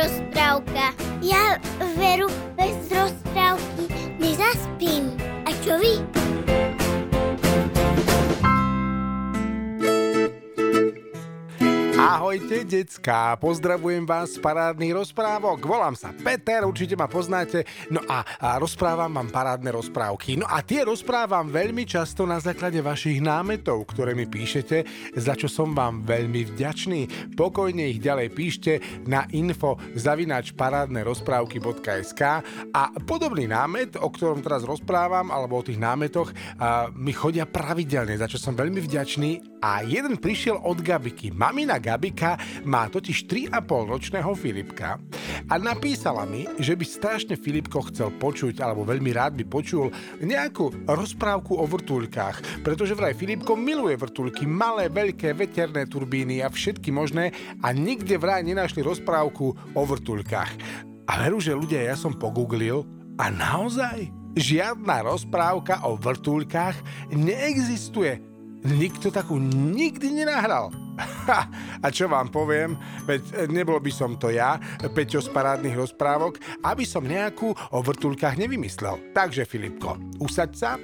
rozprávka. Ja veru bez rozprávky nezaspím. A čo vy? Ahojte, decka, pozdravujem vás z parádnych rozprávok. Volám sa Peter, určite ma poznáte. No a, a rozprávam vám parádne rozprávky. No a tie rozprávam veľmi často na základe vašich námetov, ktoré mi píšete, za čo som vám veľmi vďačný. Pokojne ich ďalej píšte na info zavinač parádne rozprávky.sk a podobný námet, o ktorom teraz rozprávam, alebo o tých námetoch, a, mi chodia pravidelne, za čo som veľmi vďačný. A jeden prišiel od Gabiky. Mamina Gabika má totiž 3,5 ročného Filipka a napísala mi, že by strašne Filipko chcel počuť, alebo veľmi rád by počul nejakú rozprávku o vrtuľkách, pretože vraj Filipko miluje vrtuľky, malé, veľké, veterné turbíny a všetky možné a nikde vraj nenašli rozprávku o vrtuľkách. A veru, že ľudia, ja som pogooglil a naozaj žiadna rozprávka o vrtuľkách neexistuje. Nikto takú nikdy nenahral. A čo vám poviem, veď nebol by som to ja, Peťo z parádnych rozprávok, aby som nejakú o vrtulkách nevymyslel. Takže Filipko, usaď sa,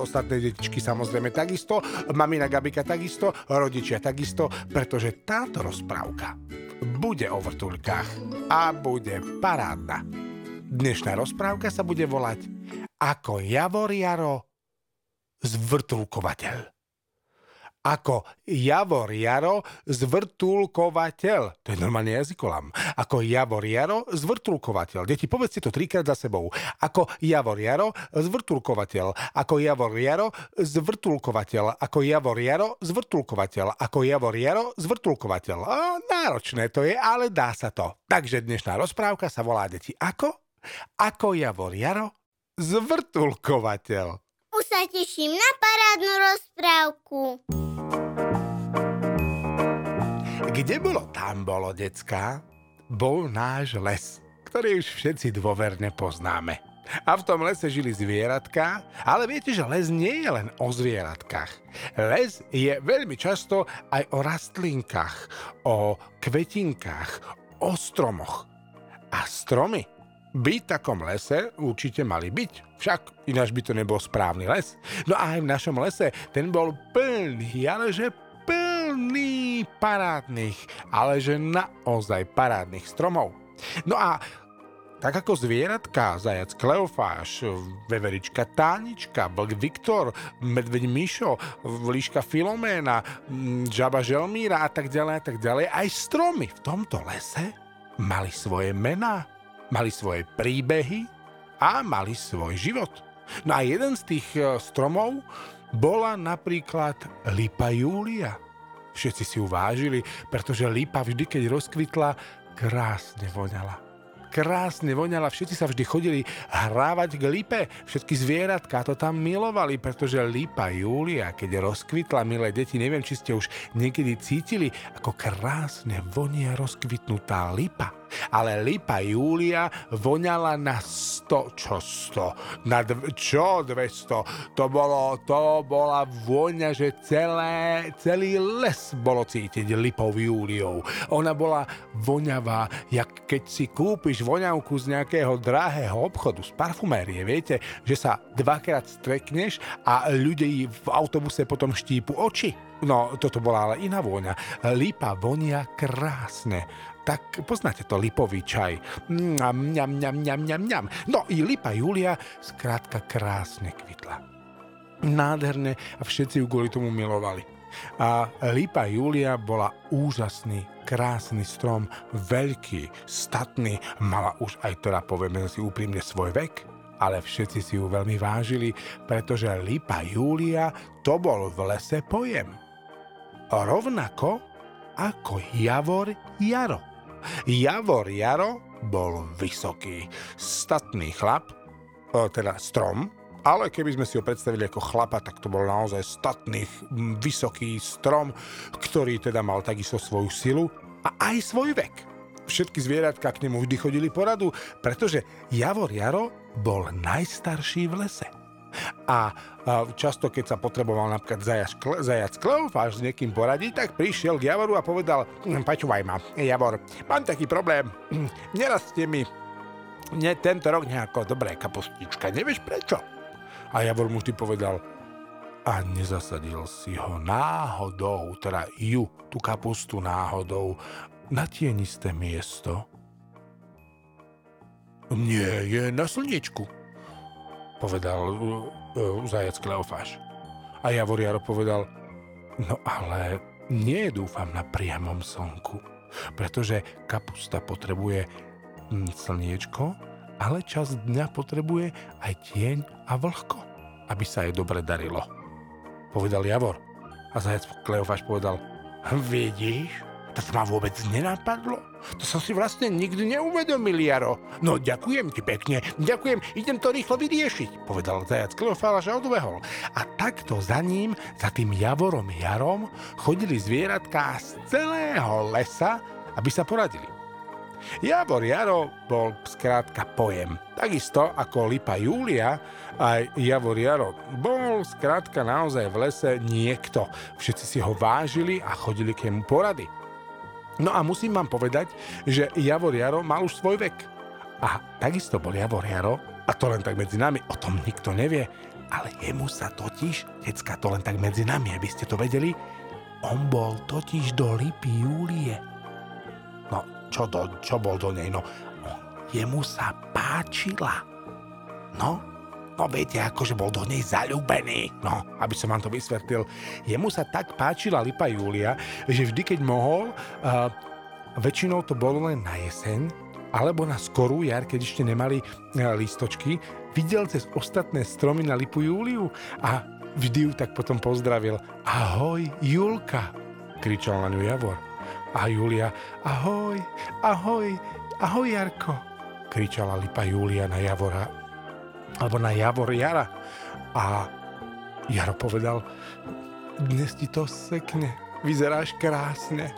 ostatné detičky samozrejme takisto, mamina Gabika takisto, rodičia takisto, pretože táto rozprávka bude o vrtulkách a bude parádna. Dnešná rozprávka sa bude volať Ako Javor Jaro zvrtulkovateľ ako Javor Jaro zvrtulkovateľ. To je normálne jazykolam. Ako Javor Jaro zvrtulkovateľ. Deti, povedzte to trikrát za sebou. Ako Javor Jaro zvrtulkovateľ. Ako Javor Jaro zvrtulkovateľ. Ako Javor Jaro zvrtulkovateľ. Ako Javor Jaro zvrtulkovateľ. A, náročné to je, ale dá sa to. Takže dnešná rozprávka sa volá deti ako? Ako Javor Jaro zvrtulkovateľ. Už sa teším na parádnu rozprávku. Kde bolo, tam bolo, decka, bol náš les, ktorý už všetci dôverne poznáme. A v tom lese žili zvieratka, ale viete, že les nie je len o zvieratkách. Les je veľmi často aj o rastlinkách, o kvetinkách, o stromoch. A stromy by v takom lese určite mali byť. Však ináč by to nebol správny les. No a aj v našom lese ten bol plný, ale že plný parádnych, ale že naozaj parádnych stromov. No a tak ako zvieratka, zajac Kleofáš, veverička Tánička, vlk Viktor, medveď Mišo, líška Filoména, žaba Želmíra a tak ďalej a tak ďalej, aj stromy v tomto lese mali svoje mená, mali svoje príbehy a mali svoj život. No a jeden z tých e, stromov bola napríklad Lipa Júlia. Všetci si ju vážili, pretože lípa vždy, keď rozkvitla, krásne voňala. Krásne voňala, všetci sa vždy chodili hrávať k lípe. Všetky zvieratka to tam milovali, pretože lípa Júlia, keď rozkvitla, milé deti, neviem, či ste už niekedy cítili, ako krásne vonia rozkvitnutá lípa ale Lipa Júlia voňala na 100, čo 100, na dv, čo 200, to bolo, to bola vôňa, že celé, celý les bolo cítiť Lipou Júliou. Ona bola voňavá, jak keď si kúpiš voňavku z nejakého drahého obchodu, z parfumérie, viete, že sa dvakrát strekneš a ľudí v autobuse potom štípu oči. No, toto bola ale iná vôňa. Lípa vonia krásne tak poznáte to lipový čaj. Mňam, mňam, mňam, mňam, mňam, mňam. No i lipa Julia skrátka krásne kvitla. Nádherne a všetci ju kvôli tomu milovali. A lipa Julia bola úžasný, krásny strom, veľký, statný, mala už aj teda povieme si úprimne svoj vek, ale všetci si ju veľmi vážili, pretože lipa Julia to bol v lese pojem. Rovnako ako Javor Jaro. Javor Jaro bol vysoký, statný chlap, teda strom, ale keby sme si ho predstavili ako chlapa, tak to bol naozaj statný, vysoký strom, ktorý teda mal takisto svoju silu a aj svoj vek. Všetky zvieratka k nemu vždy chodili poradu, pretože Javor Jaro bol najstarší v lese. A, často, keď sa potreboval napríklad zajac, zajac Kleofáš s niekým poradiť, tak prišiel k Javoru a povedal, "Hm, počúvaj ma, Javor, mám taký problém, nerastie mi ne, tento rok nejako dobré kapustička, nevieš prečo? A Javor mu vždy povedal, a nezasadil si ho náhodou, teda ju, tú kapustu náhodou, na tienisté miesto? Nie, je na slniečku, povedal zajac Kleofáš. A Javor Jaro povedal, no ale nie dúfam na priamom slnku, pretože kapusta potrebuje slniečko, ale čas dňa potrebuje aj tieň a vlhko, aby sa jej dobre darilo. Povedal Javor. A zajac Kleofáš povedal, vidíš, to ma vôbec nenapadlo. To som si vlastne nikdy neuvedomil, Jaro. No ďakujem ti pekne, ďakujem, idem to rýchlo vyriešiť, povedal zajac Kleofáš a odvehol. A takto za ním, za tým Javorom Jarom, chodili zvieratká z celého lesa, aby sa poradili. Javor Jaro bol skrátka pojem. Takisto ako Lipa Júlia, aj Javor Jaro bol skrátka naozaj v lese niekto. Všetci si ho vážili a chodili k nemu porady. No a musím vám povedať, že Javor Jaro mal už svoj vek. A takisto bol Javor Jaro, a to len tak medzi nami, o tom nikto nevie, ale jemu sa totiž, decka, to len tak medzi nami, aby ste to vedeli, on bol totiž do Lipy Júlie. No, čo, do, čo bol do nej? No, jemu sa páčila. No, no viete, akože bol do nej zalúbený. No, aby som vám to vysvetlil. Jemu sa tak páčila Lipa Júlia, že vždy, keď mohol, uh, väčšinou to bolo len na jeseň, alebo na skorú jar, keď ešte nemali uh, lístočky, videl cez ostatné stromy na Lipu Júliu a vždy ju tak potom pozdravil. Ahoj, Julka, kričal na ňu Javor. A Julia, ahoj, ahoj, ahoj Jarko, kričala Lipa Julia na Javora, alebo na Javor Jara. A Jaro povedal, dnes ti to sekne, vyzeráš krásne.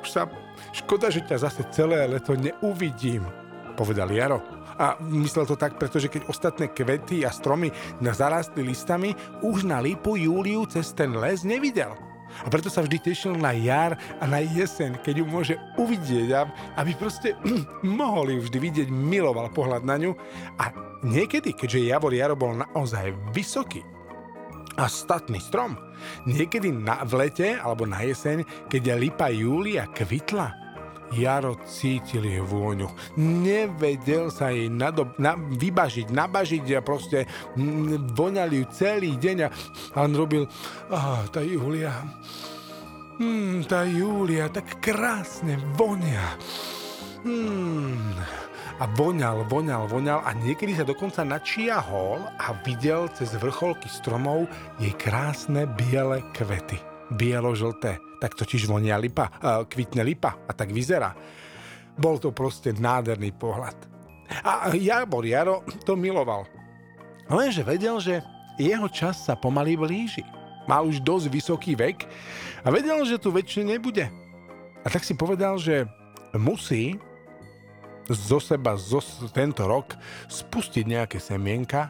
Už sa, škoda, že ťa zase celé leto neuvidím, povedal Jaro. A myslel to tak, pretože keď ostatné kvety a stromy zarástli listami, už na Lipu Júliu cez ten les nevidel. A preto sa vždy tešil na jar a na jeseň, keď ju môže uvidieť, aby proste mohol ju vždy vidieť, miloval pohľad na ňu. A niekedy, keďže Javor Jaro bol naozaj vysoký a statný strom, niekedy na, v lete alebo na jeseň, keď Lipa Júlia kvitla, Jaro cítil jej vôňu. Nevedel sa jej nadob, na, vybažiť, nabažiť a proste voňali ju celý deň a, on robil, oh, tá Julia, mm, tá Julia tak krásne vonia. Mm. A voňal, voňal, voňal a niekedy sa dokonca načiahol a videl cez vrcholky stromov jej krásne biele kvety. Bielo-žlté tak totiž vonia lipa, kvitne lipa a tak vyzerá. Bol to proste nádherný pohľad. A Jabor Jaro to miloval. Lenže vedel, že jeho čas sa pomaly blíži. Mal už dosť vysoký vek a vedel, že tu väčšine nebude. A tak si povedal, že musí zo seba zo tento rok spustiť nejaké semienka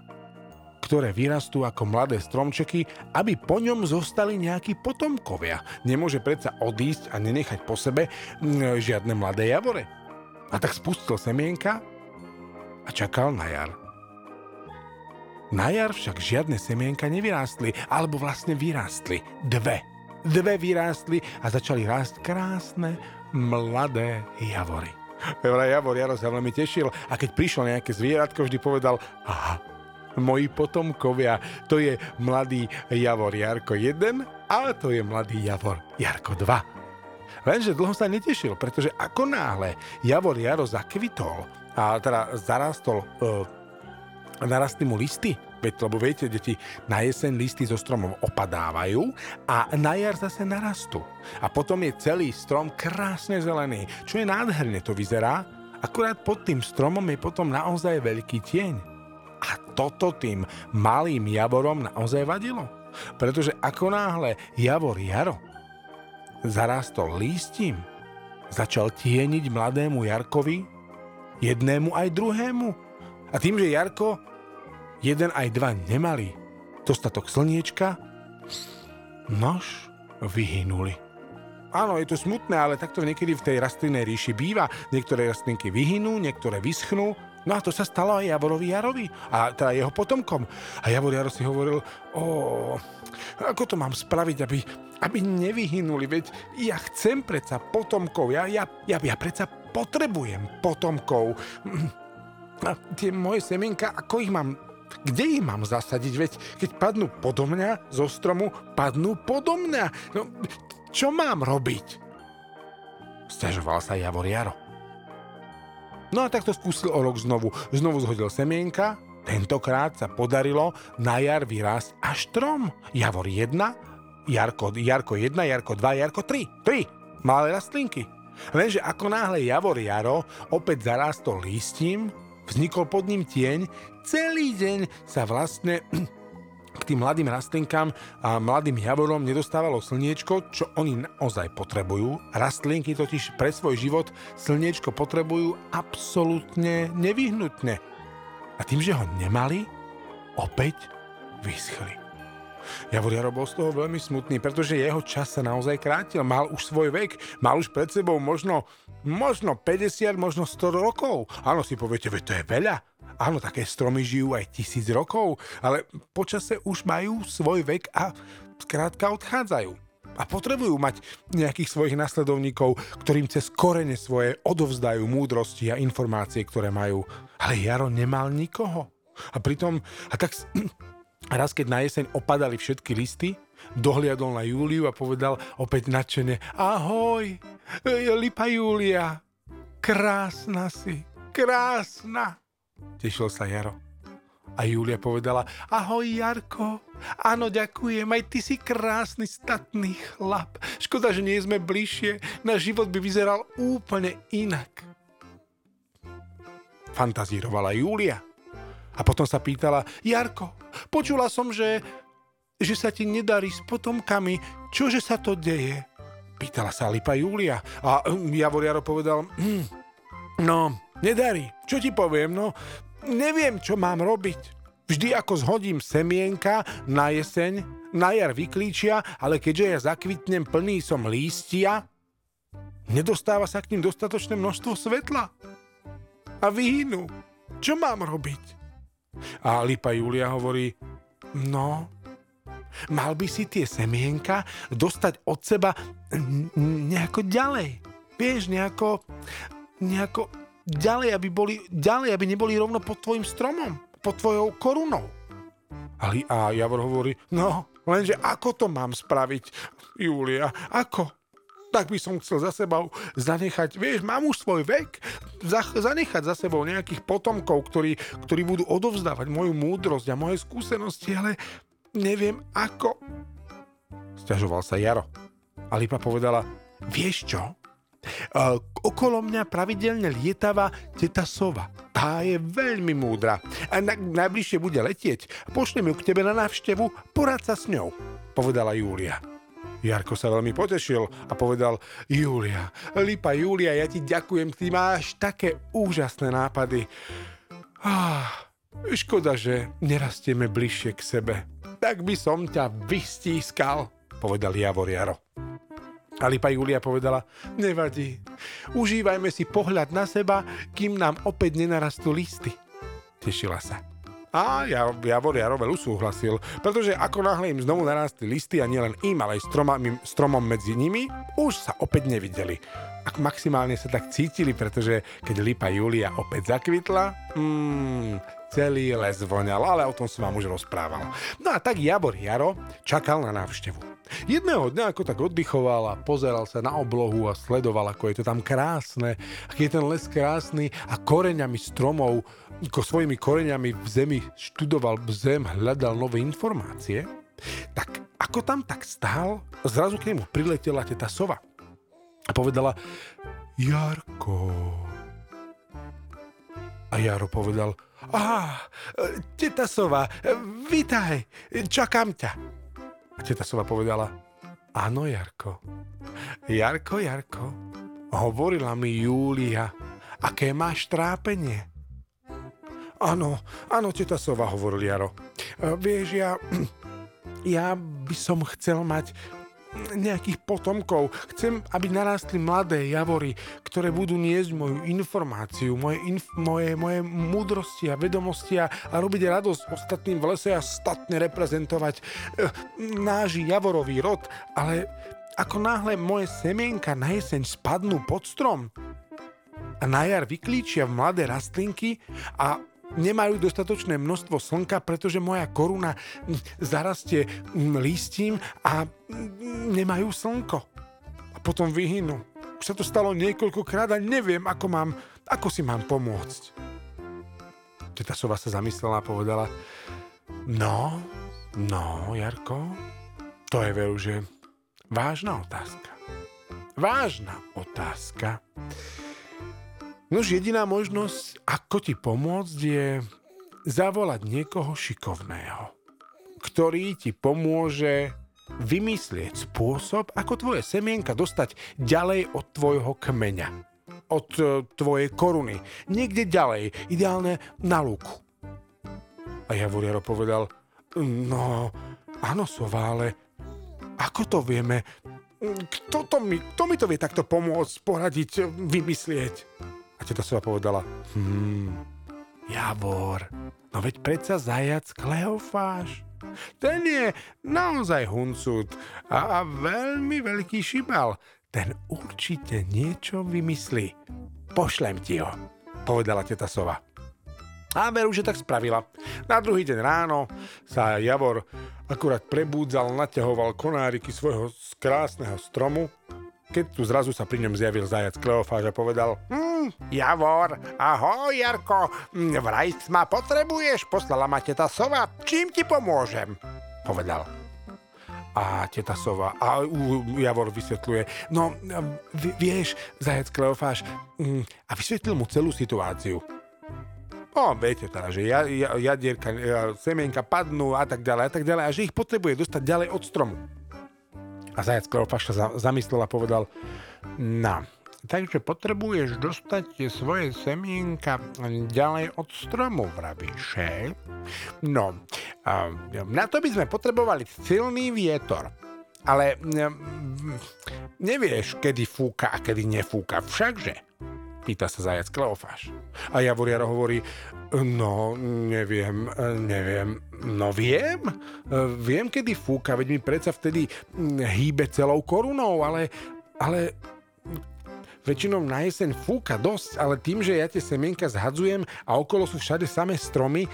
ktoré vyrastú ako mladé stromčeky, aby po ňom zostali nejakí potomkovia. Nemôže predsa odísť a nenechať po sebe mm, žiadne mladé javore. A tak spustil semienka a čakal na jar. Na jar však žiadne semienka nevyrástli, alebo vlastne vyrástli. Dve. Dve vyrástli a začali rásť krásne, mladé javory. Javor Jaro sa veľmi tešil a keď prišlo nejaké zvieratko, vždy povedal, aha, moji potomkovia. To je mladý Javor Jarko 1 a to je mladý Javor Jarko 2. Lenže dlho sa netešil, pretože ako náhle Javor Jaro zakvitol a teda zarastol, e, narastli mu listy, veď, lebo viete, deti, na jeseň listy zo stromov opadávajú a na jar zase narastú. A potom je celý strom krásne zelený, čo je nádherne to vyzerá, akurát pod tým stromom je potom naozaj veľký tieň. A toto tým malým javorom naozaj vadilo. Pretože ako náhle javor Jaro zarástol lístím, začal tieniť mladému Jarkovi, jednému aj druhému. A tým, že Jarko jeden aj dva nemali dostatok slniečka, nož vyhynuli. Áno, je to smutné, ale takto niekedy v tej rastlinnej ríši býva. Niektoré rastlinky vyhynú, niektoré vyschnú. No a to sa stalo aj Javorovi Jarovi a teda jeho potomkom. A Javor Jaro si hovoril, o, ako to mám spraviť, aby, aby nevyhynuli, veď ja chcem predsa potomkov, ja, ja, ja, ja predsa potrebujem potomkov. A tie moje semienka, ako ich mám kde ich mám zasadiť? Veď keď padnú podo mňa zo stromu, padnú podo mňa. No, čo mám robiť? Sťažoval sa Javor Jaro. No a tak to skúsil o rok znovu. Znovu zhodil semienka, tentokrát sa podarilo na jar vyrásť až strom. Javor 1, Jarko, Jarko 1, Jarko 2, Jarko 3. 3 malé rastlinky. Lenže ako náhle Javor Jaro opäť zarástol lístím, vznikol pod ním tieň, celý deň sa vlastne k tým mladým rastlinkám a mladým javorom nedostávalo slniečko, čo oni naozaj potrebujú. Rastlinky totiž pre svoj život slniečko potrebujú absolútne nevyhnutne. A tým, že ho nemali, opäť vyschli. Javor Jaro bol z toho veľmi smutný, pretože jeho čas sa naozaj krátil. Mal už svoj vek, mal už pred sebou možno, možno 50, možno 100 rokov. Áno, si poviete, veď to je veľa. Áno, také stromy žijú aj tisíc rokov, ale počase už majú svoj vek a skrátka odchádzajú. A potrebujú mať nejakých svojich nasledovníkov, ktorým cez korene svoje odovzdajú múdrosti a informácie, ktoré majú. Ale Jaro nemal nikoho. A pritom, a tak raz keď na jeseň opadali všetky listy, dohliadol na Júliu a povedal opäť nadšene Ahoj, Lipa Júlia, krásna si, krásna. Tešil sa Jaro. A Julia povedala, ahoj Jarko, áno ďakujem, aj ty si krásny statný chlap. Škoda, že nie sme bližšie, náš život by vyzeral úplne inak. Fantazírovala Julia. A potom sa pýtala, Jarko, počula som, že, že sa ti nedarí s potomkami, čože sa to deje? Pýtala sa Lipa Julia. A Javor Jaro povedal, hm, no, Nedarí. Čo ti poviem, no? Neviem, čo mám robiť. Vždy ako zhodím semienka na jeseň, na jar vyklíčia, ale keďže ja zakvitnem plný som lístia, nedostáva sa k ním dostatočné množstvo svetla. A vyhynú. Čo mám robiť? A Lipa Julia hovorí, no, mal by si tie semienka dostať od seba nejako ďalej. Vieš, nejako, nejako ďalej, aby, boli, ďalej, aby neboli rovno pod tvojim stromom, pod tvojou korunou. Ali a Javor hovorí, no, lenže ako to mám spraviť, Julia, ako? Tak by som chcel za sebou zanechať, vieš, mám už svoj vek, zanechať za sebou nejakých potomkov, ktorí, ktorí budú odovzdávať moju múdrosť a moje skúsenosti, ale neviem ako. Sťažoval sa Jaro. A Lipa povedala, vieš čo? Okolo mňa pravidelne lietava teta Sova. Tá je veľmi múdra a na, najbližšie bude letieť. Pošlem ju k tebe na návštevu, porad sa s ňou, povedala Júlia. Jarko sa veľmi potešil a povedal, Júlia, Lipa Júlia, ja ti ďakujem, ty máš také úžasné nápady. Ah, škoda, že nerastieme bližšie k sebe. Tak by som ťa vystískal, povedal Javor Jaro. A Lipa Julia povedala, nevadí, užívajme si pohľad na seba, kým nám opäť nenarastú listy. Tešila sa. A ja, Javor Jarovel súhlasil, pretože ako náhle im znovu narástli listy a nielen im, ale aj stromom medzi nimi, už sa opäť nevideli. Ak maximálne sa tak cítili, pretože keď Lipa Julia opäť zakvitla, hmm, celý les voňal, ale o tom som vám už rozprával. No a tak Javor Jaro čakal na návštevu. Jedného dňa ako tak oddychoval a pozeral sa na oblohu a sledoval, ako je to tam krásne, aký je ten les krásny a koreňami stromov, ako svojimi koreňami v zemi študoval zem, hľadal nové informácie, tak ako tam tak stál, zrazu k nemu priletela teta Sova a povedala Jarko. A Jaro povedal, Aha, teta Sova, vitaj, čakám ťa. A teta Sova povedala, áno, Jarko. Jarko, Jarko, hovorila mi Júlia, aké máš trápenie. Áno, áno, teta Sova, hovoril Jaro. Vieš, ja, ja by som chcel mať nejakých potomkov. Chcem, aby narástli mladé javory, ktoré budú niesť moju informáciu, moje, inf- moje, moje múdrosti a vedomosti a, a robiť radosť ostatným v lese a statne reprezentovať e, náš javorový rod. Ale ako náhle moje semienka na jeseň spadnú pod strom a na jar vyklíčia v mladé rastlinky a nemajú dostatočné množstvo slnka, pretože moja koruna zarastie lístím a nemajú slnko. A potom vyhynú. Už sa to stalo niekoľkokrát a neviem, ako, mám, ako si mám pomôcť. Teta Sova sa zamyslela a povedala, no, no, Jarko, to je veru, že vážna otázka. Vážna otázka. Nož jediná možnosť, ako ti pomôcť, je zavolať niekoho šikovného, ktorý ti pomôže vymyslieť spôsob, ako tvoje semienka dostať ďalej od tvojho kmeňa, od e, tvojej koruny, niekde ďalej, ideálne na lúku. A Javoriaro povedal, no, áno, sova, ale ako to vieme? Kto, to mi, kto mi to vie takto pomôcť, poradiť, vymyslieť? A teta Sova povedala, hmm, Javor, no veď predsa zajac Kleofáš. Ten je naozaj huncút a, a veľmi veľký šibal. Ten určite niečo vymyslí. Pošlem ti ho, povedala teta Sova. A veru, že tak spravila. Na druhý deň ráno sa Javor akurát prebúdzal, naťahoval konáriky svojho krásneho stromu keď tu zrazu sa pri ňom zjavil zajac Kleofáž a povedal hm, Javor, ahoj Jarko, hm, vraj ma potrebuješ, poslala ma teta Sova, čím ti pomôžem? Povedal. A teta Sova, a Javor vysvetľuje, no vieš, zajac Kleofáž, hm, a vysvetlil mu celú situáciu. No, viete teda, že jadierka, semienka padnú a tak ďalej a tak ďalej a že ich potrebuje dostať ďalej od stromu. A zajac Kleopáš sa zamyslel a povedal, no, takže potrebuješ dostať svoje semienka ďalej od stromu, vravíš? No, na to by sme potrebovali silný vietor. Ale nevieš, kedy fúka a kedy nefúka, všakže? Pýta sa zajac Kleofáš. A Javoriar hovorí, no, neviem, neviem, no viem, viem, kedy fúka, veď mi predsa vtedy hýbe celou korunou, ale, ale väčšinou na jeseň fúka dosť, ale tým, že ja tie semienka zhadzujem a okolo sú všade samé stromy,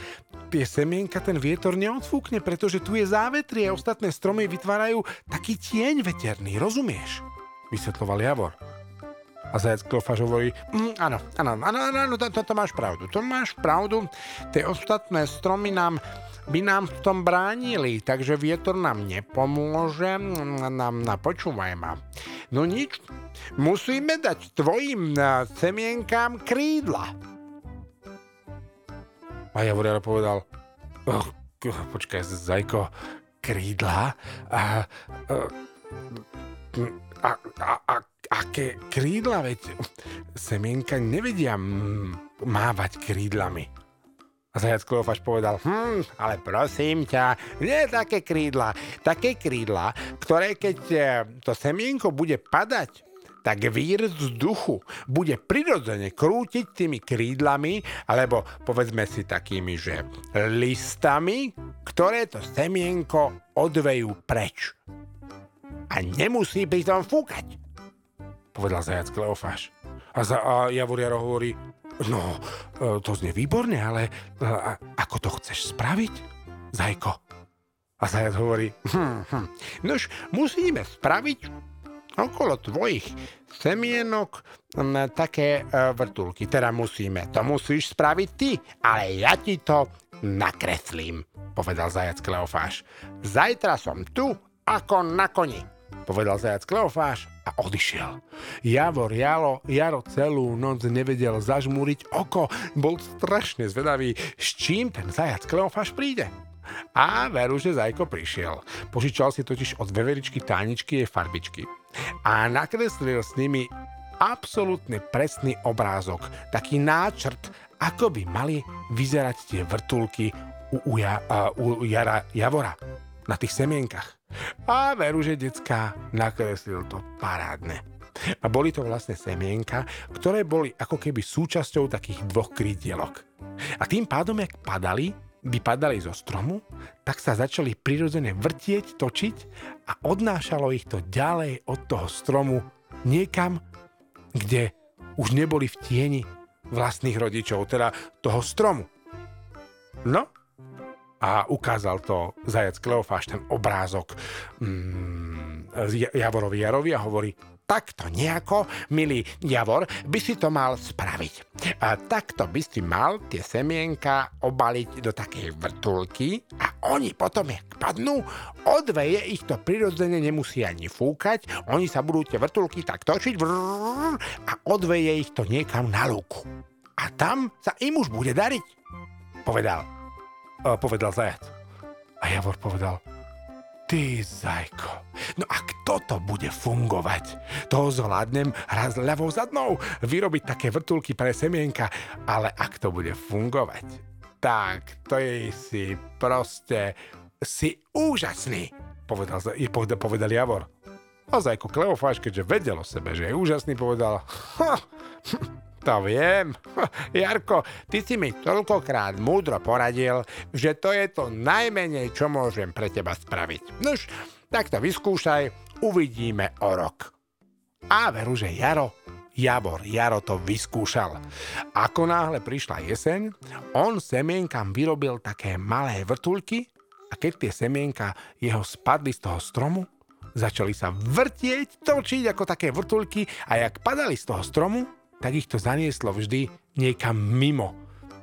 tie semienka ten vietor neodfúkne, pretože tu je závetrie a ostatné stromy vytvárajú taký tieň veterný, rozumieš? Vysvetloval Javor. A zajac Klofáš hovorí, mm, áno, áno, áno, áno, to, to, to máš pravdu, to máš pravdu, tie ostatné stromy nám by nám v tom bránili, takže vietor nám nepomôže, nám napočúvaj ma. No nič, musíme dať tvojim semienkám krídla. A Javoriar povedal, oh, počkaj, Zajko, krídla? A, a, a, a aké krídla, veď semienka nevedia mávať krídlami. A zajac Kleofáš povedal, hm, ale prosím ťa, nie také krídla, také krídla, ktoré keď e, to semienko bude padať, tak vír vzduchu bude prirodzene krútiť tými krídlami, alebo povedzme si takými, že listami, ktoré to semienko odvejú preč. A nemusí pritom fúkať povedal zajac Kleofáš. A, za, a Javoriaro hovorí, no, e, to znie výborne, ale a, e, ako to chceš spraviť, Zajko? A zajac hovorí, hm, hm, nož musíme spraviť okolo tvojich semienok m, také e, vrtulky. Teda musíme, to musíš spraviť ty, ale ja ti to nakreslím, povedal zajac Kleofáš. Zajtra som tu ako na koni, povedal zajac Kleofáš a odišiel. Javor Jalo, Jaro celú noc nevedel zažmúriť oko, bol strašne zvedavý, s čím ten zajac Kleofáš príde. A veru, že Zajko prišiel. Požičal si totiž od veveričky Táničky jej farbičky. A nakreslil s nimi absolútne presný obrázok, taký náčrt, ako by mali vyzerať tie vrtulky u, u, ja, uh, u Jara Javora na tých semienkach. A veru, že decka nakreslil to parádne. A boli to vlastne semienka, ktoré boli ako keby súčasťou takých dvoch krídielok. A tým pádom, jak padali, by padali zo stromu, tak sa začali prirodzene vrtieť, točiť a odnášalo ich to ďalej od toho stromu niekam, kde už neboli v tieni vlastných rodičov, teda toho stromu. No, a ukázal to zajac Kleofáš, ten obrázok mm, Javorovi Jarovi a hovorí, takto nejako, milý Javor, by si to mal spraviť. A takto by si mal tie semienka obaliť do takej vrtulky a oni potom, jak padnú, odveje ich to prirodzene nemusí ani fúkať, oni sa budú tie vrtulky tak točiť vrrr, a odveje ich to niekam na lúku. A tam sa im už bude dariť, povedal. Povedal zajac. A Javor povedal, Ty zajko, no a kto to bude fungovať? To zvládnem raz ľavou zadnou, vyrobiť také vrtulky pre semienka, ale ak to bude fungovať, tak to je si proste, si úžasný, povedal, povedal, povedal Javor. A zajko Kleofáš, keďže vedel o sebe, že je úžasný, povedal, ha, to viem. Jarko, ty si mi toľkokrát múdro poradil, že to je to najmenej, čo môžem pre teba spraviť. Nož, tak to vyskúšaj, uvidíme o rok. A veru, že Jaro, Javor, Jaro to vyskúšal. Ako náhle prišla jeseň, on semienkam vyrobil také malé vrtulky a keď tie semienka jeho spadli z toho stromu, začali sa vrtieť, točiť ako také vrtulky a jak padali z toho stromu, tak ich to zanieslo vždy niekam mimo,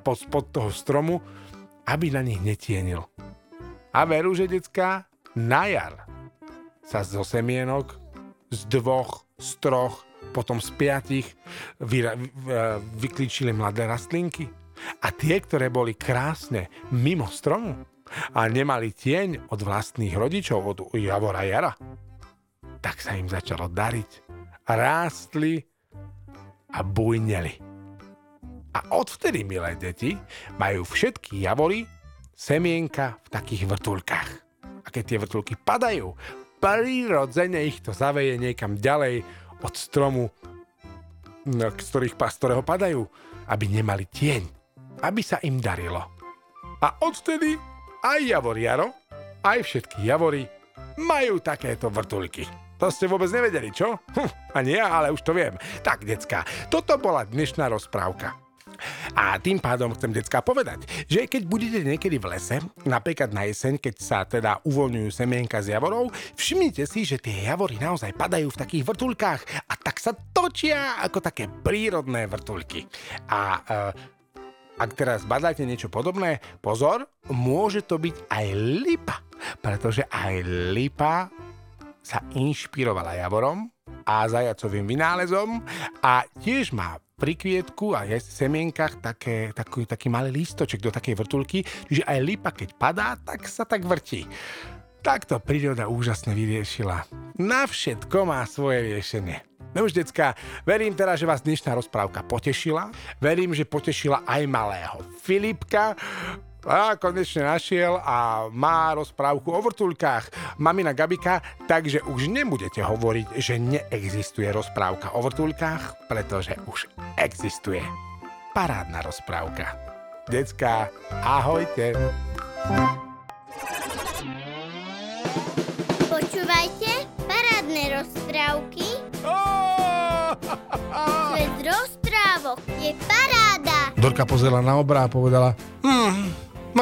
pod, pod toho stromu, aby na nich netienil. A veru, že decka, na jar sa zo semienok, z dvoch, z troch, potom z piatich vy, vy, vyklíčili mladé rastlinky. A tie, ktoré boli krásne mimo stromu a nemali tieň od vlastných rodičov, od Javora Jara, tak sa im začalo dariť. Rástli a bujneli. A odvtedy, milé deti, majú všetky javory semienka v takých vrtulkách. A keď tie vrtulky padajú, prirodzene ich to zaveje niekam ďalej od stromu, no, z, ktorých, z ktorého padajú, aby nemali tieň, aby sa im darilo. A odvtedy aj Javor aj všetky Javory majú takéto vrtulky. To ste vôbec nevedeli, čo? Hm, ani ja, ale už to viem. Tak, decka, toto bola dnešná rozprávka. A tým pádom chcem decka povedať, že keď budete niekedy v lese, napríklad na jeseň, keď sa teda uvoľňujú semienka z javorov, všimnite si, že tie javory naozaj padajú v takých vrtulkách a tak sa točia ako také prírodné vrtulky. A e, ak teraz badáte niečo podobné, pozor, môže to byť aj lipa, pretože aj lipa sa inšpirovala Javorom a zajacovým vynálezom a tiež má pri kvietku a je v semienkach také, taký, taký malý lístoček do takej vrtulky, čiže aj lipa, keď padá, tak sa tak vrtí. Takto príroda úžasne vyriešila. Na všetko má svoje riešenie. No už, decka, verím teda, že vás dnešná rozprávka potešila. Verím, že potešila aj malého Filipka a konečne našiel a má rozprávku o vrtuľkách mamina Gabika, takže už nebudete hovoriť, že neexistuje rozprávka o vrtuľkách, pretože už existuje. Parádna rozprávka. Decka, ahojte. Počúvajte parádne rozprávky. Svet rozprávok je paráda. Dorka pozrela na obra a povedala, hmm,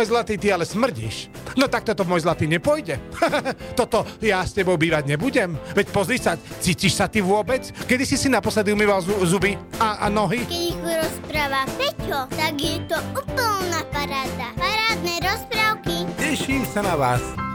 môj zlatý, ty ale smrdíš. No tak toto môj zlatý nepôjde. toto ja s tebou bývať nebudem. Veď pozri sa, cítiš sa ty vôbec? Kedy si si naposledy umýval zuby a, a nohy? Keď ich rozpráva Peťo, tak je to úplná paráda. Parádne rozprávky. Teším sa na vás.